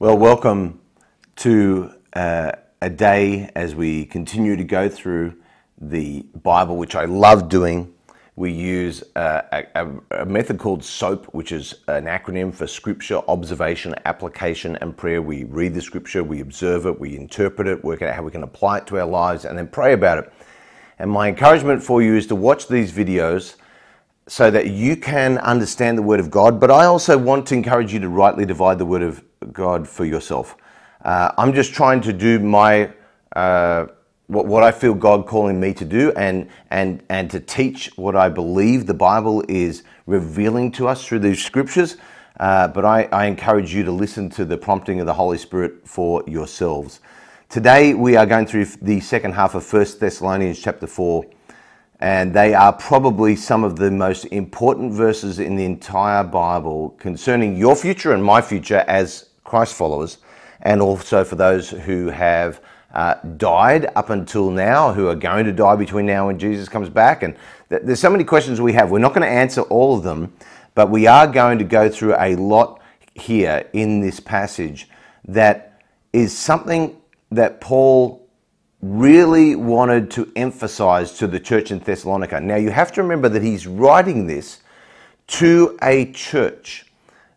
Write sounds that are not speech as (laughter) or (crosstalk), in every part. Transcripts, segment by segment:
Well, welcome to uh, a day as we continue to go through the Bible, which I love doing. We use uh, a, a, method called SOAP, which is an acronym for Scripture, Observation, Application, and Prayer. We read the Scripture, we observe it, we interpret it, work out how we can apply it to our lives, and then pray about it. And my encouragement for you is to watch these videos so that you can understand the Word of God. But I also want to encourage you to rightly divide the Word of God for yourself. Uh, I'm just trying to do my uh, what, what I feel God calling me to do, and and and to teach what I believe the Bible is revealing to us through these scriptures. Uh, but I, I encourage you to listen to the prompting of the Holy Spirit for yourselves. Today we are going through the second half of 1 Thessalonians chapter 4, and they are probably some of the most important verses in the entire Bible concerning your future and my future as Christ followers, and also for those who have uh, died up until now, who are going to die between now and Jesus comes back. And th- there's so many questions we have. We're not going to answer all of them, but we are going to go through a lot here in this passage that is something that Paul really wanted to emphasize to the church in Thessalonica. Now, you have to remember that he's writing this to a church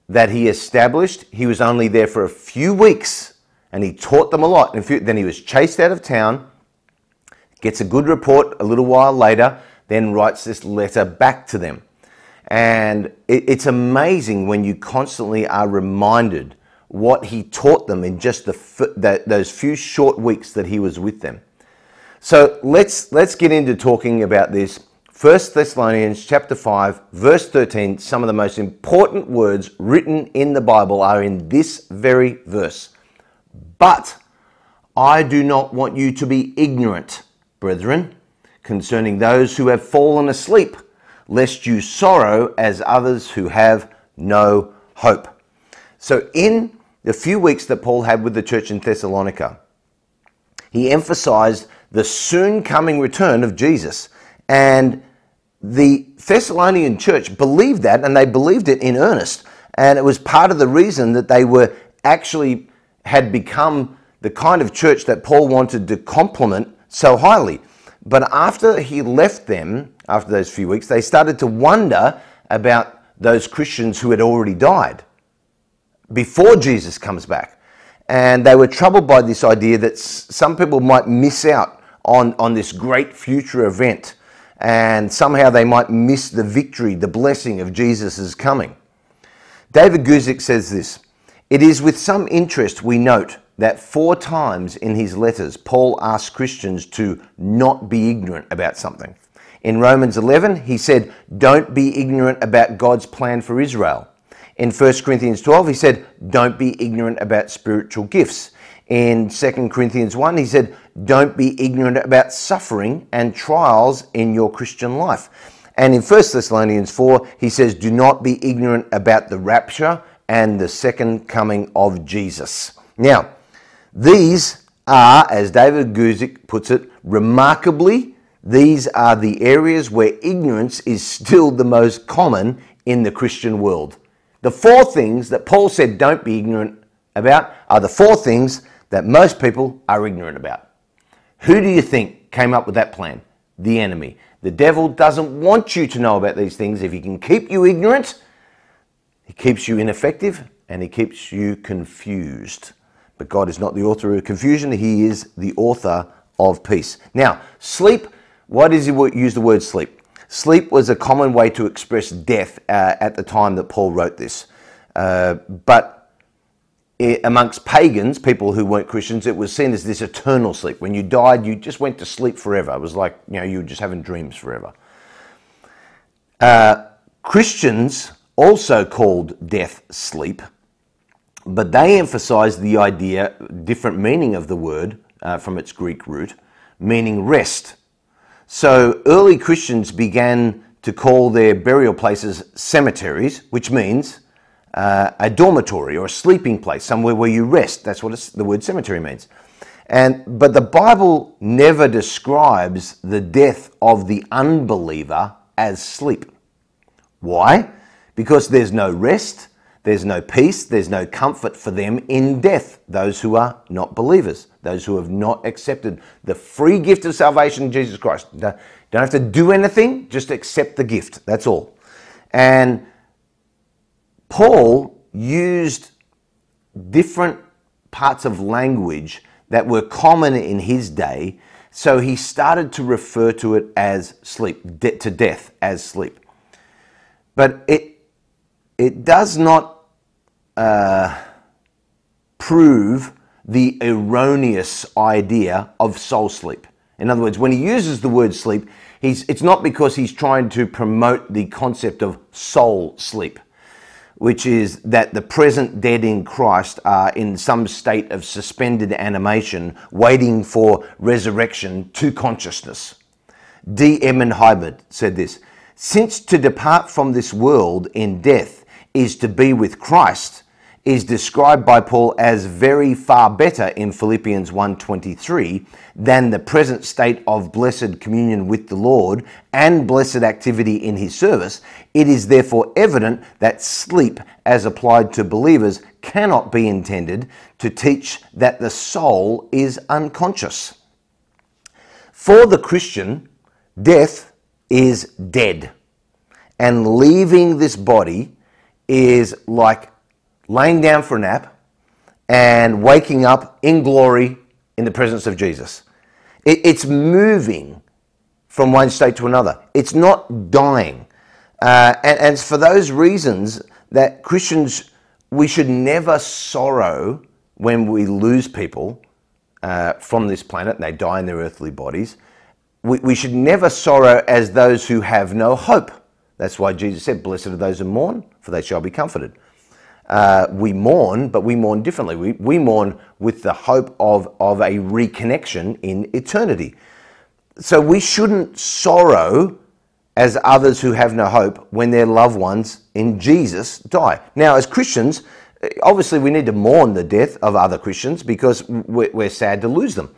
that he established. He was only there for a few weeks and he taught them a lot. then he was chased out of town, gets a good report a little while later, then writes this letter back to them. And it's amazing when you constantly are reminded what he taught them in just the, those few short weeks that he was with them. So let's, let's get into talking about this 1 Thessalonians chapter 5 verse 13 some of the most important words written in the Bible are in this very verse. But I do not want you to be ignorant, brethren, concerning those who have fallen asleep, lest you sorrow as others who have no hope. So in the few weeks that Paul had with the church in Thessalonica, he emphasized the soon coming return of Jesus and the Thessalonian church believed that and they believed it in earnest. And it was part of the reason that they were actually had become the kind of church that Paul wanted to compliment so highly. But after he left them, after those few weeks, they started to wonder about those Christians who had already died before Jesus comes back. And they were troubled by this idea that some people might miss out on, on this great future event and somehow they might miss the victory, the blessing of Jesus' coming. David Guzik says this It is with some interest we note that four times in his letters, Paul asks Christians to not be ignorant about something. In Romans 11, he said, Don't be ignorant about God's plan for Israel. In 1 Corinthians 12, he said, Don't be ignorant about spiritual gifts. In 2 Corinthians 1, he said, Don't be ignorant about suffering and trials in your Christian life. And in 1 Thessalonians 4, he says, Do not be ignorant about the rapture and the second coming of Jesus. Now, these are, as David Guzik puts it, remarkably, these are the areas where ignorance is still the most common in the Christian world. The four things that Paul said don't be ignorant about are the four things that most people are ignorant about. Who do you think came up with that plan? The enemy. The devil doesn't want you to know about these things. If he can keep you ignorant, he keeps you ineffective and he keeps you confused. But God is not the author of confusion, he is the author of peace. Now, sleep, why does he use the word sleep? Sleep was a common way to express death uh, at the time that Paul wrote this. Uh, but amongst pagans, people who weren't Christians, it was seen as this eternal sleep. When you died, you just went to sleep forever. It was like, you know, you were just having dreams forever. Uh, Christians also called death sleep, but they emphasized the idea, different meaning of the word uh, from its Greek root, meaning rest. So early Christians began to call their burial places cemeteries, which means uh, a dormitory or a sleeping place, somewhere where you rest. That's what the word cemetery means. And, but the Bible never describes the death of the unbeliever as sleep. Why? Because there's no rest, There's no peace, there's no comfort for them in death, those who are not believers, those who have not accepted the free gift of salvation in Jesus Christ. Don't have to do anything, just accept the gift. That's all. And Paul used different parts of language that were common in his day, so he started to refer to it as sleep, de- to death as sleep. But it, it does not uh, prove the erroneous idea of soul sleep. In other words, when he uses the word sleep, he's, it's not because he's trying to promote the concept of soul sleep which is that the present dead in Christ are in some state of suspended animation, waiting for resurrection to consciousness. D. Hiebert said this Since to depart from this world in death is to be with Christ, is described by Paul as very far better in Philippians 1:23 than the present state of blessed communion with the Lord and blessed activity in his service, it is therefore evident that sleep as applied to believers cannot be intended to teach that the soul is unconscious. For the Christian, death is dead. And leaving this body is like laying down for a nap, and waking up in glory in the presence of Jesus. It, it's moving from one state to another, it's not dying. Uh, and, and for those reasons, that Christians, we should never sorrow when we lose people uh, from this planet and they die in their earthly bodies. We, we should never sorrow as those who have no hope. That's why Jesus said, Blessed are those who mourn, for they shall be comforted uh, we mourn, but we mourn differently. We, we mourn with the hope of, of a reconnection in eternity. So we shouldn't sorrow as others who have no hope when their loved ones in Jesus die. Now, as Christians, obviously we need to mourn the death of other Christians because we're, we're sad to lose them.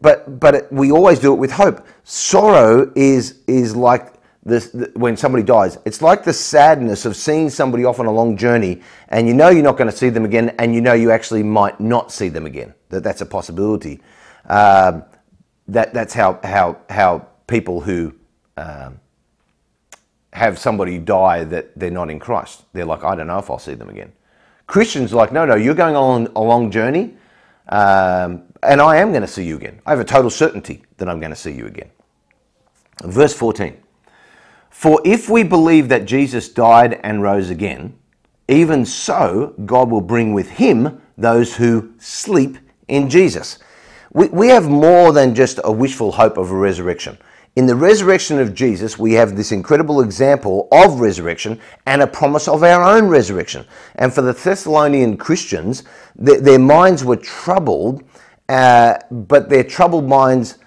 But, but we always do it with hope. Sorrow is, is like when somebody dies. It's like the sadness of seeing somebody off on a long journey and you know you're not going to see them again and you know you actually might not see them again. That that's a possibility. Um, that that's how how how people who um, have somebody die that they're not in Christ. They're like, I don't know if I'll see them again. Christians are like, no, no, you're going on a long journey, um, and I am going to see you again. I have a total certainty that I'm going to see you again. Verse 14. For if we believe that Jesus died and rose again, even so God will bring with him those who sleep in Jesus. We, we have more than just a wishful hope of a resurrection. In the resurrection of Jesus, we have this incredible example of resurrection and a promise of our own resurrection. And for the Thessalonian Christians, th- their minds were troubled, uh, but their troubled minds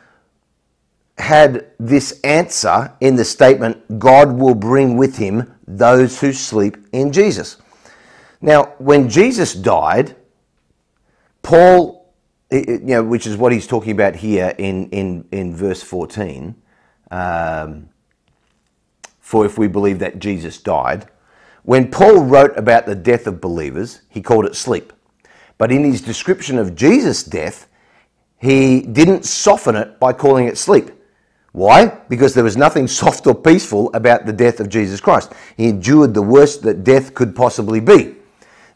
had this answer in the statement, God will bring with him those who sleep in Jesus. Now, when Jesus died, Paul, you know, which is what he's talking about here in, in, in verse 14, um, for if we believe that Jesus died, when Paul wrote about the death of believers, he called it sleep. But in his description of Jesus' death, he didn't soften it by calling it sleep. Why? Because there was nothing soft or peaceful about the death of Jesus Christ. He endured the worst that death could possibly be.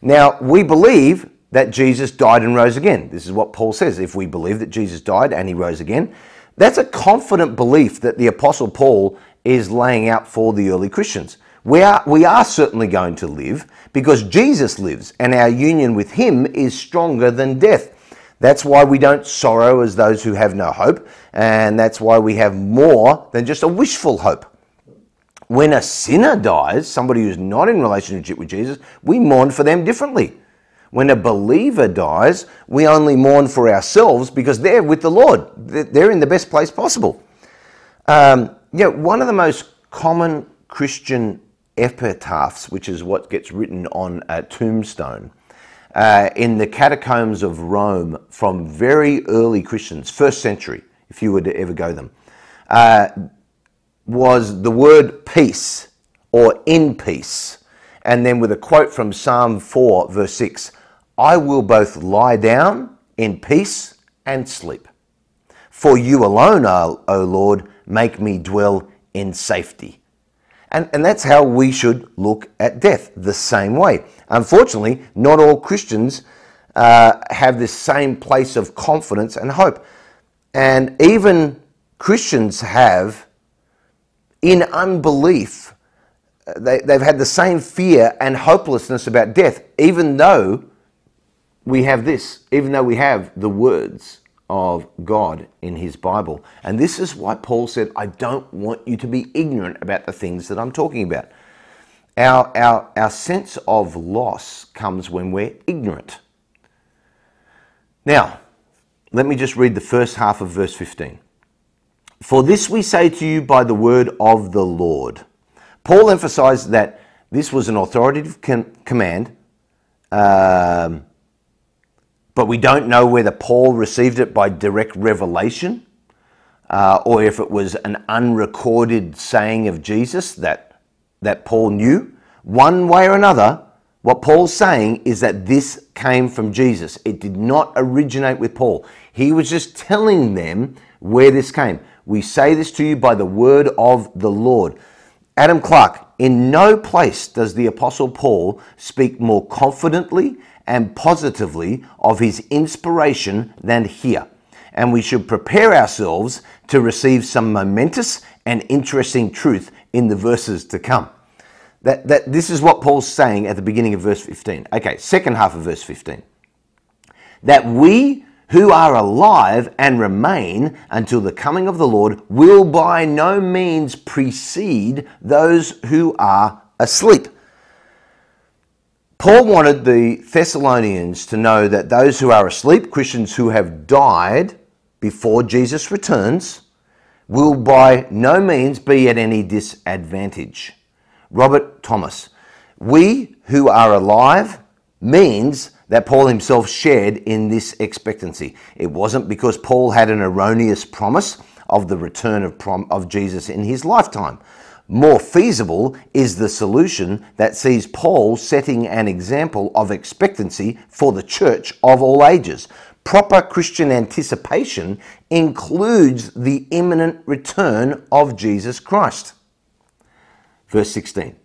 Now, we believe that Jesus died and rose again. This is what Paul says. If we believe that Jesus died and he rose again, that's a confident belief that the Apostle Paul is laying out for the early Christians. We are, we are certainly going to live because Jesus lives and our union with him is stronger than death. That's why we don't sorrow as those who have no hope, and that's why we have more than just a wishful hope. When a sinner dies, somebody who's not in relationship with Jesus, we mourn for them differently. When a believer dies, we only mourn for ourselves because they're with the Lord. They're in the best place possible. Um, you know, one of the most common Christian epitaphs, which is what gets written on a tombstone, uh, in the catacombs of Rome from very early Christians, first century, if you were to ever go them, uh, was the word peace or in peace. And then with a quote from Psalm 4, verse 6 I will both lie down in peace and sleep. For you alone, O Lord, make me dwell in safety. And, and that's how we should look at death, the same way. Unfortunately, not all Christians uh, have this same place of confidence and hope. And even Christians have, in unbelief, they, they've had the same fear and hopelessness about death, even though we have this, even though we have the words of God in his Bible. And this is why Paul said, I don't want you to be ignorant about the things that I'm talking about. Our, our, our sense of loss comes when we're ignorant. Now, let me just read the first half of verse 15. For this we say to you by the word of the Lord. Paul emphasized that this was an authoritative com- command, um, but we don't know whether Paul received it by direct revelation uh, or if it was an unrecorded saying of Jesus that, that Paul knew. One way or another, what Paul's saying is that this came from Jesus. It did not originate with Paul. He was just telling them where this came. We say this to you by the word of the Lord. Adam Clarke, in no place does the Apostle Paul speak more confidently and positively of his inspiration than here. And we should prepare ourselves to receive some momentous and interesting truth in the verses to come. That, that this is what Paul's saying at the beginning of verse 15. Okay, second half of verse 15. That we who are alive and remain until the coming of the Lord will by no means precede those who are asleep. Paul wanted the Thessalonians to know that those who are asleep, Christians who have died before Jesus returns, will by no means be at any disadvantage. Robert Thomas. We who are alive means that Paul himself shared in this expectancy. It wasn't because Paul had an erroneous promise of the return of, prom- of Jesus in his lifetime. More feasible is the solution that sees Paul setting an example of expectancy for the church of all ages. Proper Christian anticipation includes the imminent return of Jesus Christ. Verse 16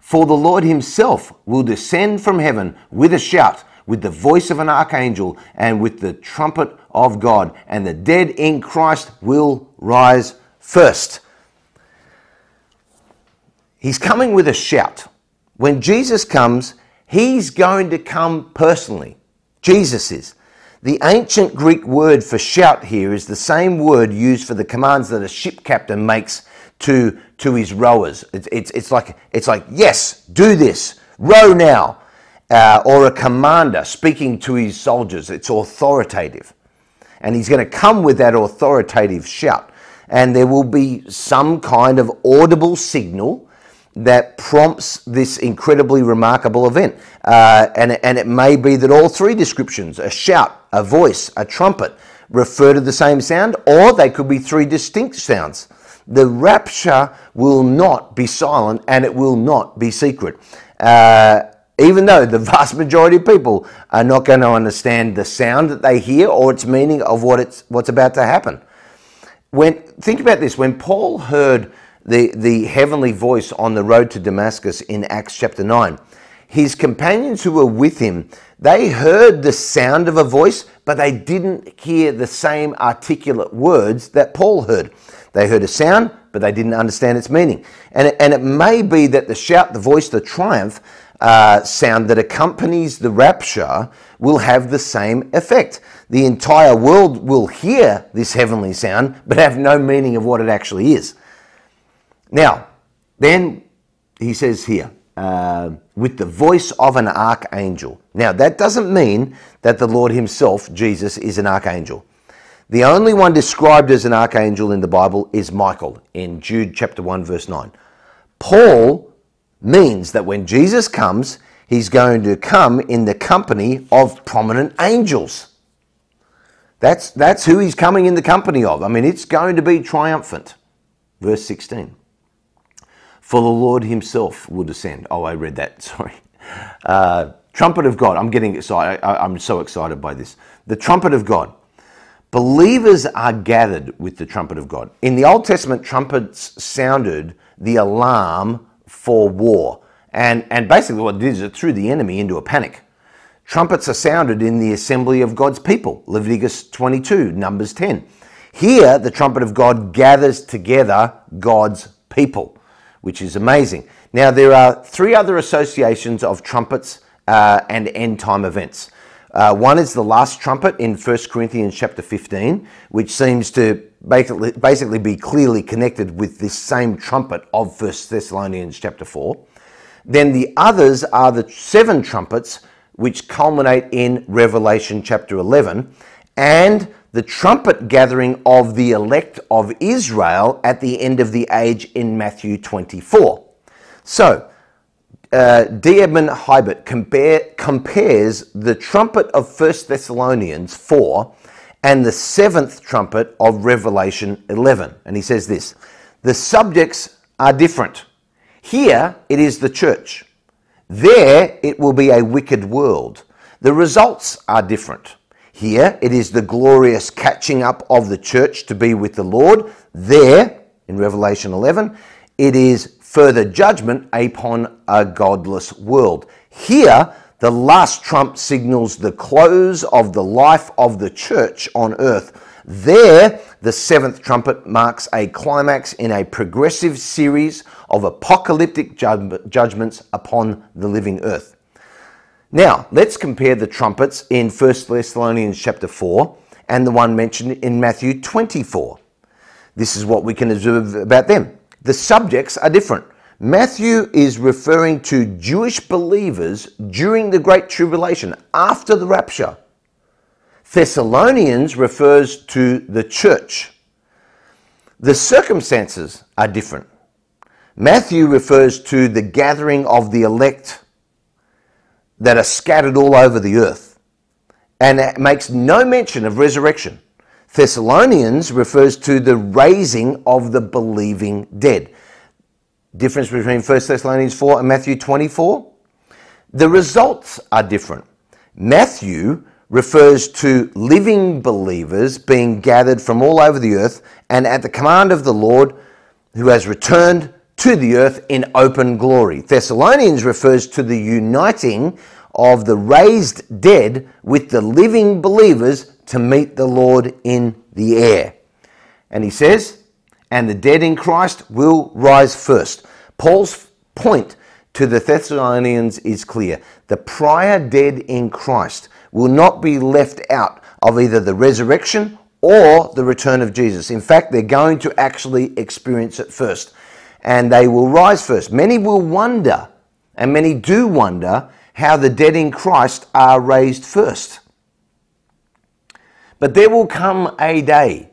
For the Lord himself will descend from heaven with a shout, with the voice of an archangel, and with the trumpet of God, and the dead in Christ will rise first. He's coming with a shout. When Jesus comes, he's going to come personally. Jesus is. The ancient Greek word for shout here is the same word used for the commands that a ship captain makes to, to his rowers. It's, it's, it's, like, it's like, yes, do this, row now. Uh, or a commander speaking to his soldiers. It's authoritative. And he's going to come with that authoritative shout. And there will be some kind of audible signal that prompts this incredibly remarkable event. Uh, and, and it may be that all three descriptions a shout, a voice, a trumpet refer to the same sound, or they could be three distinct sounds the rapture will not be silent and it will not be secret. Uh, even though the (laughs) vast majority of people are not going to understand the sound that they hear or its meaning of what it's, what's about to happen. When, think about this when Paul heard the, the heavenly voice on the road to Damascus in Acts chapter 9, his companions who were with him, they heard the sound of a voice, but they didn't hear the same articulate words that Paul heard. They heard a sound, but they didn't understand its meaning. And it, and it may be that the shout, the voice, the triumph uh, sound that accompanies the rapture will have the same effect. The entire world will hear this heavenly sound, but have no meaning of what it actually is. Now, then he says here, uh, with the voice of an archangel. Now, that doesn't mean that the Lord Himself, Jesus, is an archangel. The only one described as an archangel in the Bible is Michael in Jude chapter 1 verse 9. Paul means that when Jesus comes, he's going to come in the company of prominent angels. That's, that's who he's coming in the company of. I mean, it's going to be triumphant. Verse 16. For the Lord himself will descend. Oh, I read that, (laughs) sorry. Uh, trumpet of God. I'm getting excited. I, I'm so excited by this. The trumpet of God. Believers are gathered with the trumpet of God. In the Old Testament, trumpets sounded the alarm for war. And, and basically, what it did is it threw the enemy into a panic. Trumpets are sounded in the assembly of God's people, Leviticus 22, Numbers 10. Here, the trumpet of God gathers together God's people, which is amazing. Now, there are three other associations of trumpets uh, and end time events. Uh, one is the last trumpet in 1 Corinthians chapter 15, which seems to basically, basically be clearly connected with this same trumpet of 1 Thessalonians chapter 4. Then the others are the seven trumpets, which culminate in Revelation chapter 11, and the trumpet gathering of the elect of Israel at the end of the age in Matthew 24. So, uh, D. Edmond Hiebert compare, compares the trumpet of 1 Thessalonians 4 and the seventh trumpet of Revelation 11. And he says this The subjects are different. Here it is the church. There it will be a wicked world. The results are different. Here it is the glorious catching up of the church to be with the Lord. There, in Revelation 11, it is further judgment upon a godless world. Here, the last trump signals the close of the life of the church on earth. There, the seventh trumpet marks a climax in a progressive series of apocalyptic judgments upon the living earth. Now, let's compare the trumpets in 1 Thessalonians chapter 4 and the one mentioned in Matthew 24. This is what we can observe about them the subjects are different. Matthew is referring to Jewish believers during the Great Tribulation, after the rapture. Thessalonians refers to the church. The circumstances are different. Matthew refers to the gathering of the elect that are scattered all over the earth and it makes no mention of resurrection. Thessalonians refers to the raising of the believing dead. Difference between 1 Thessalonians 4 and Matthew 24? The results are different. Matthew refers to living believers being gathered from all over the earth and at the command of the Lord who has returned to the earth in open glory. Thessalonians refers to the uniting of the raised dead with the living believers to meet the Lord in the air. And he says, and the dead in Christ will rise first. Paul's point to the Thessalonians is clear. The prior dead in Christ will not be left out of either the resurrection or the return of Jesus. In fact, they're going to actually experience it first. And they will rise first. Many will wonder, and many do wonder, how the dead in Christ are raised first. But there will come a day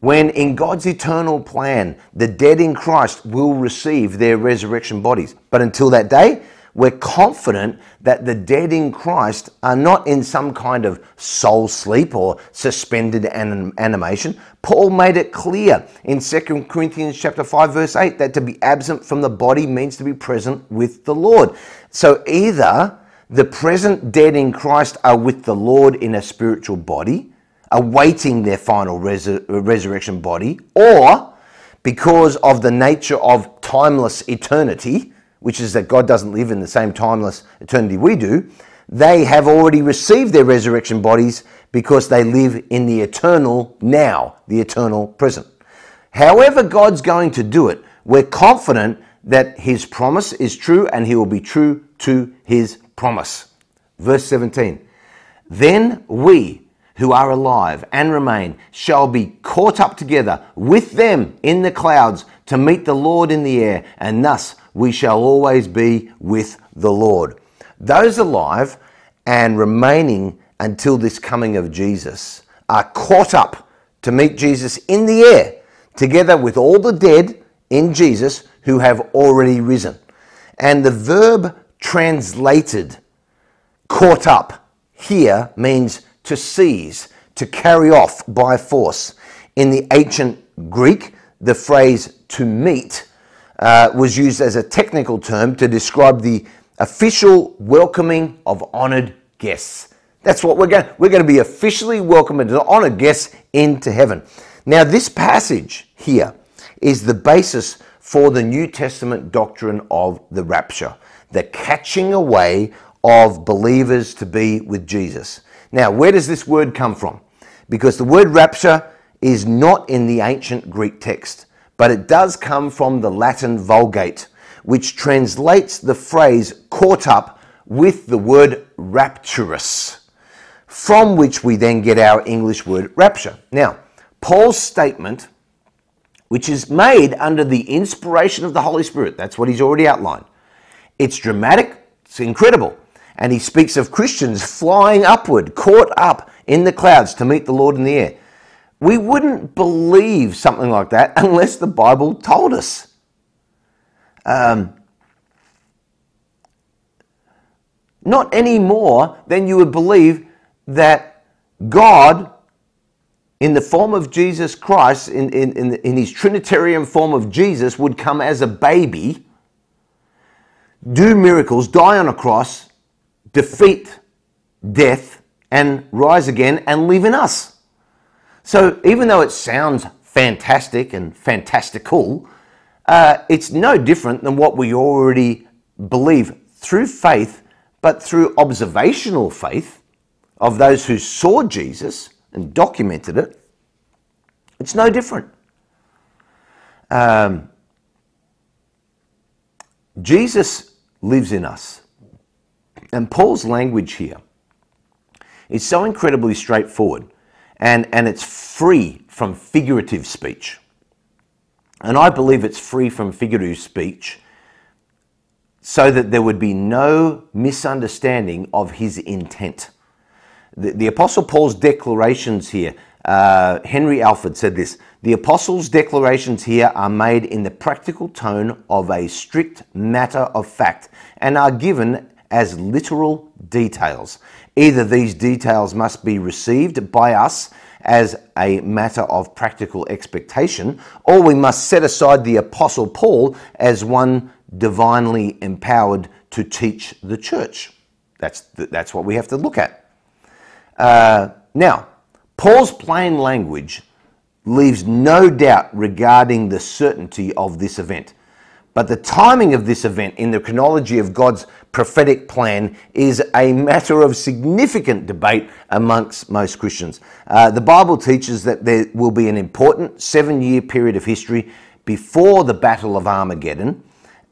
when, in God's eternal plan, the dead in Christ will receive their resurrection bodies. But until that day, we're confident that the dead in Christ are not in some kind of soul sleep or suspended anim- animation. Paul made it clear in 2 Corinthians chapter 5 verse 8 that to be absent from the body means to be present with the Lord. So either the present dead in Christ are with the Lord in a spiritual body, awaiting their final resur- resurrection body, or because of the nature of timeless eternity, which is that God doesn't live in the same timeless eternity we do, they have already received their resurrection bodies because they live in the eternal now, the eternal present. However, God's going to do it, we're confident that His promise is true and He will be true to His promise. Verse 17 Then we who are alive and remain shall be caught up together with them in the clouds to meet the Lord in the air, and thus we shall always be with the Lord. Those alive and remaining until this coming of Jesus are caught up to meet Jesus in the air, together with all the dead in Jesus who have already risen. And the verb translated caught up here means to seize, to carry off by force. In the ancient Greek, the phrase to meet uh, was used as a technical term to describe the official welcoming of honored guests. That's what we're going. We're going to be officially welcoming the honored guests into heaven. Now, this passage here is the basis for the New Testament doctrine of the rapture, the catching away of believers to be with Jesus. Now, where does this word come from? Because the word rapture is not in the ancient Greek text, but it does come from the Latin Vulgate, which translates the phrase caught up with the word rapturo, from which we then get our English word rapture. Now, Paul's statement, which is made under the inspiration of the Holy Spirit, that's what he's already outlined. It's dramatic, it's incredible. And he speaks of Christians flying upward, caught up in the clouds to meet the Lord in the air. We wouldn't believe something like that unless the Bible told us. Um, not any more than you would believe that God, in the form of Jesus Christ, in, in, in, in his Trinitarian form of Jesus, would come as a baby, do miracles, die on a cross, defeat death, and rise again and live in us. So even though it sounds fantastic and fantastical, uh, it's no different than what we already believe through faith, but through observational faith of those who saw Jesus and documented it. It's no different. Um, Jesus lives in us. And Paul's language here is so incredibly straightforward and, and it's free from figurative speech. And I believe it's free from figurative speech so that there would be no misunderstanding of his intent. The, the Apostle Paul's declarations here, uh, Henry Alford said this the Apostle's declarations here are made in the practical tone of a strict matter of fact and are given as literal details. Either these details must be received by us as a matter of practical expectation, or we must set aside the Apostle Paul as one divinely empowered to teach the church. That's, that's what we have to look at. Uh, now, Paul's plain language leaves no doubt regarding the certainty of this event. But the timing of this event in the chronology of God's prophetic plan is a matter of significant debate amongst most Christians. Uh, the Bible teaches that there will be an important seven year period of history before the Battle of Armageddon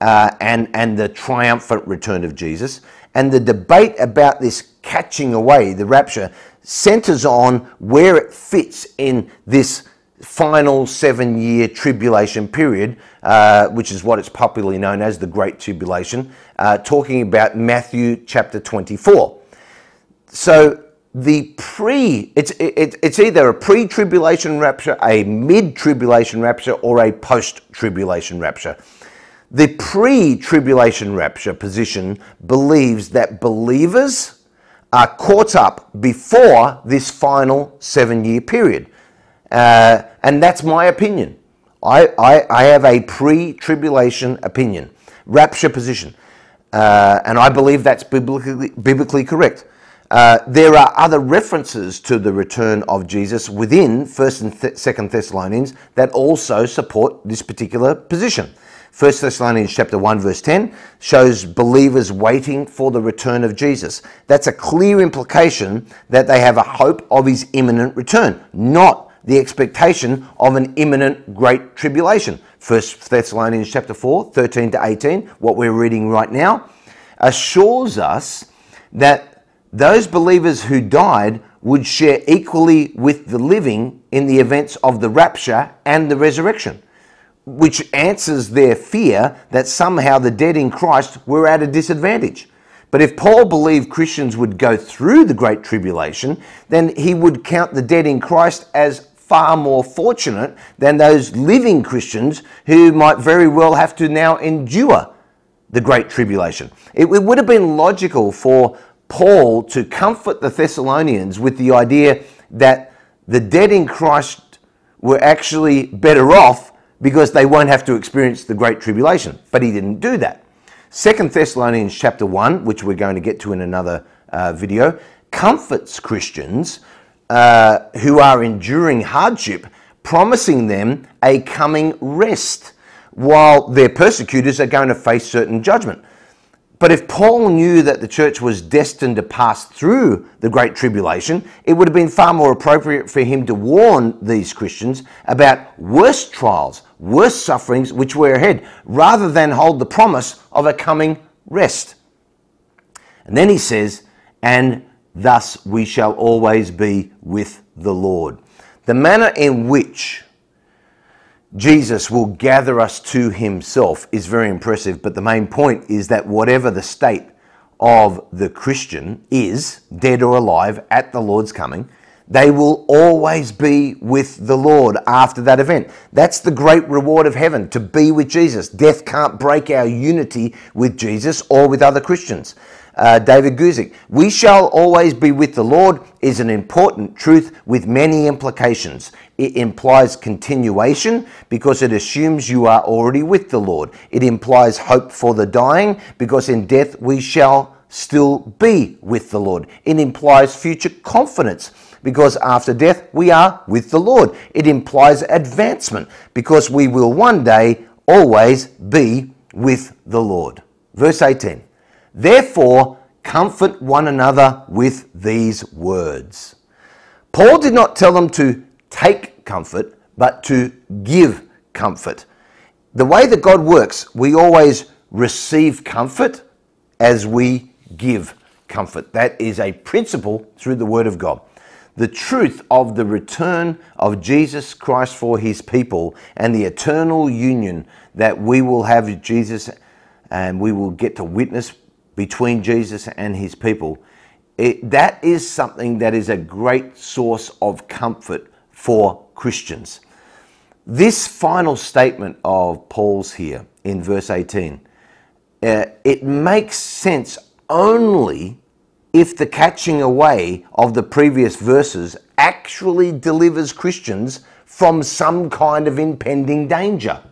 uh, and, and the triumphant return of Jesus. And the debate about this catching away, the rapture, centers on where it fits in this final seven year tribulation period, uh, which is what it's popularly known as the Great Tribulation, uh, talking about Matthew chapter 24. So the pre, it's, it, it's either a pre tribulation rapture, a mid tribulation rapture, or a post tribulation rapture. The pre tribulation rapture position believes that believers are caught up before this final seven year period. Uh, and that's my opinion. I, I, I have a pre tribulation opinion, rapture position. Uh, and I believe that's biblically, biblically correct. Uh, there are other references to the return of Jesus within 1st and th- 2nd Thessalonians that also support this particular position. 1 Thessalonians chapter 1 verse 10 shows believers waiting for the return of Jesus. That's a clear implication that they have a hope of his imminent return, not the expectation of an imminent great tribulation. 1 Thessalonians chapter 4, 13 to 18, what we're reading right now, assures us that those believers who died would share equally with the living in the events of the rapture and the resurrection, which answers their fear that somehow the dead in Christ were at a disadvantage. But if Paul believed Christians would go through the Great Tribulation, then he would count the dead in Christ as far more fortunate than those living Christians who might very well have to now endure the Great Tribulation. It, would have been logical for Paul to comfort the Thessalonians with the idea that the dead in Christ were actually better off because they won't have to experience the great tribulation. But he didn't do that. Second Thessalonians chapter 1, which we're going to get to in another uh, video, comforts Christians uh, who are enduring hardship, promising them a coming rest while their persecutors are going to face certain judgment. But if Paul knew that the church was destined to pass through the Great Tribulation, it would have been far more appropriate for him to warn these Christians about worse trials, worse sufferings which were ahead, rather than hold the promise of a coming rest. And then he says, and thus we shall always be with the Lord. The manner in which Jesus will gather us to himself is very impressive, but the main point is that whatever the state of the Christian is, dead or alive, at the Lord's coming, they will always be with the Lord after that event. That's the great reward of heaven, to be with Jesus. Death can't break our unity with Jesus or with other Christians uh, David Guzik. We shall always be with the Lord is an important truth with many implications. It implies continuation because it assumes you are already with the Lord. It implies hope for the dying because in death we shall still be with the Lord. It implies future confidence because after death we are with the Lord. It implies advancement because we will one day always be with the Lord. Verse 18. Therefore, comfort one another with these words. Paul did not tell them to take comfort, but to give comfort. The way that God works, we always receive comfort as we give comfort. That is a principle through the Word of God. The truth of the return of Jesus Christ for his people and the eternal union that we will have with Jesus and we will get to witness between Jesus and his people, it, that is something that is a great source of comfort for Christians. This final statement of Paul's here in verse 18, uh, it makes sense only if the catching away of the previous verses actually delivers Christians from some kind of impending danger.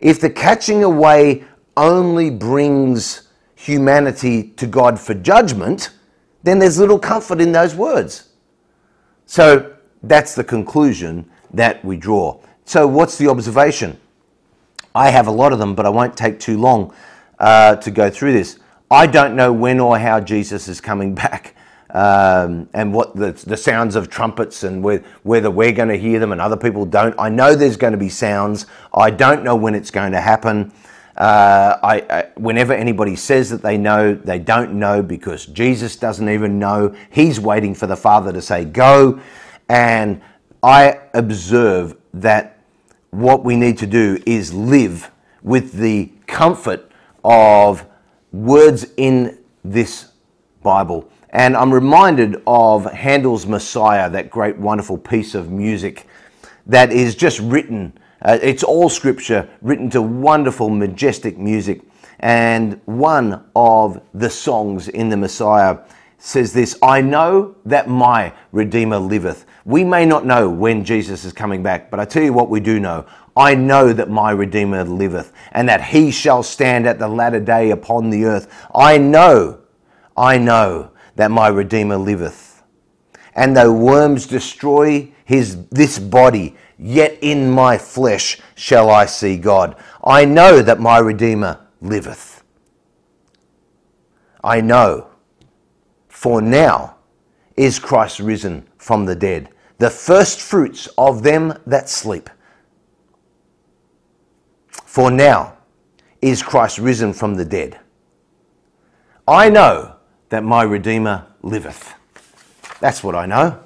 If the catching away only brings humanity to God for judgment, then there's little comfort in those words. So that's the conclusion that we draw. So, what's the observation? I have a lot of them, but I won't take too long uh, to go through this. I don't know when or how Jesus is coming back. Um, and what the, the sounds of trumpets and where, whether we're going to hear them and other people don't. I know there's going to be sounds. I don't know when it's going to happen. Uh, I, I, whenever anybody says that they know, they don't know because Jesus doesn't even know. He's waiting for the Father to say, go. And I observe that what we need to do is live with the comfort of words in this Bible. And I'm reminded of Handel's Messiah, that great, wonderful piece of music that is just written uh, it's all scripture written to wonderful, majestic music. And one of the songs in the Messiah says this I know that my Redeemer liveth. We may not know when Jesus is coming back, but I tell you what we do know. I know that my Redeemer liveth, and that he shall stand at the latter day upon the earth. I know, I know that my Redeemer liveth. And though worms destroy his this body, yet in my flesh shall I see God. I know that my Redeemer liveth. I know, for now is Christ risen from the dead, the first fruits of them that sleep. For now is Christ risen from the dead. I know that my Redeemer liveth. That's what I know.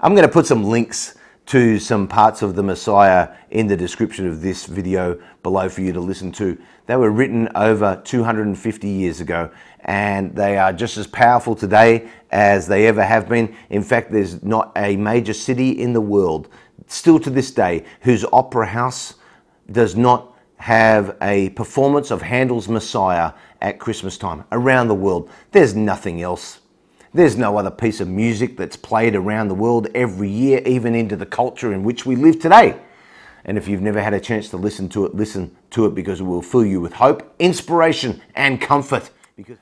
I'm going to put some links to some parts of the Messiah in the description of this video below for you to listen to. They were written over 250 years ago and they are just as powerful today as they ever have been. In fact, there's not a major city in the world, still to this day, whose opera house does not have a performance of Handel's Messiah at Christmas time around the world. There's nothing else. There's no other piece of music that's played around the world every year, even into the culture in which we live today. And if you've never had a chance to listen to it, listen to it because it will fill you with hope, inspiration, and comfort. Because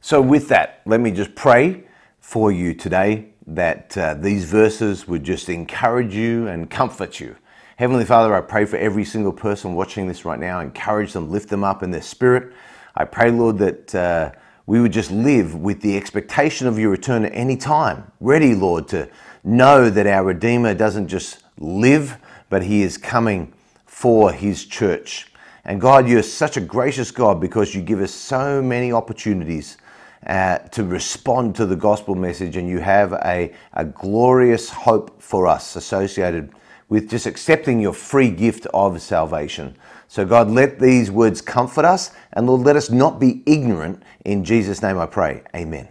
so, with that, let me just pray for you today that uh, these verses would just encourage you and comfort you. Heavenly Father, I pray for every single person watching this right now, encourage them, lift them up in their spirit. I pray, Lord, that uh, we would just live with the expectation of your return at any time, ready, Lord, to know that our Redeemer doesn't just live, but he is coming for his church. And God, you're such a gracious God because you give us so many opportunities uh, to respond to the gospel message, and you have a, a glorious hope for us associated with just accepting your free gift of salvation. So, God, let these words comfort us, and Lord, let us not be ignorant. In Jesus' name I pray. Amen.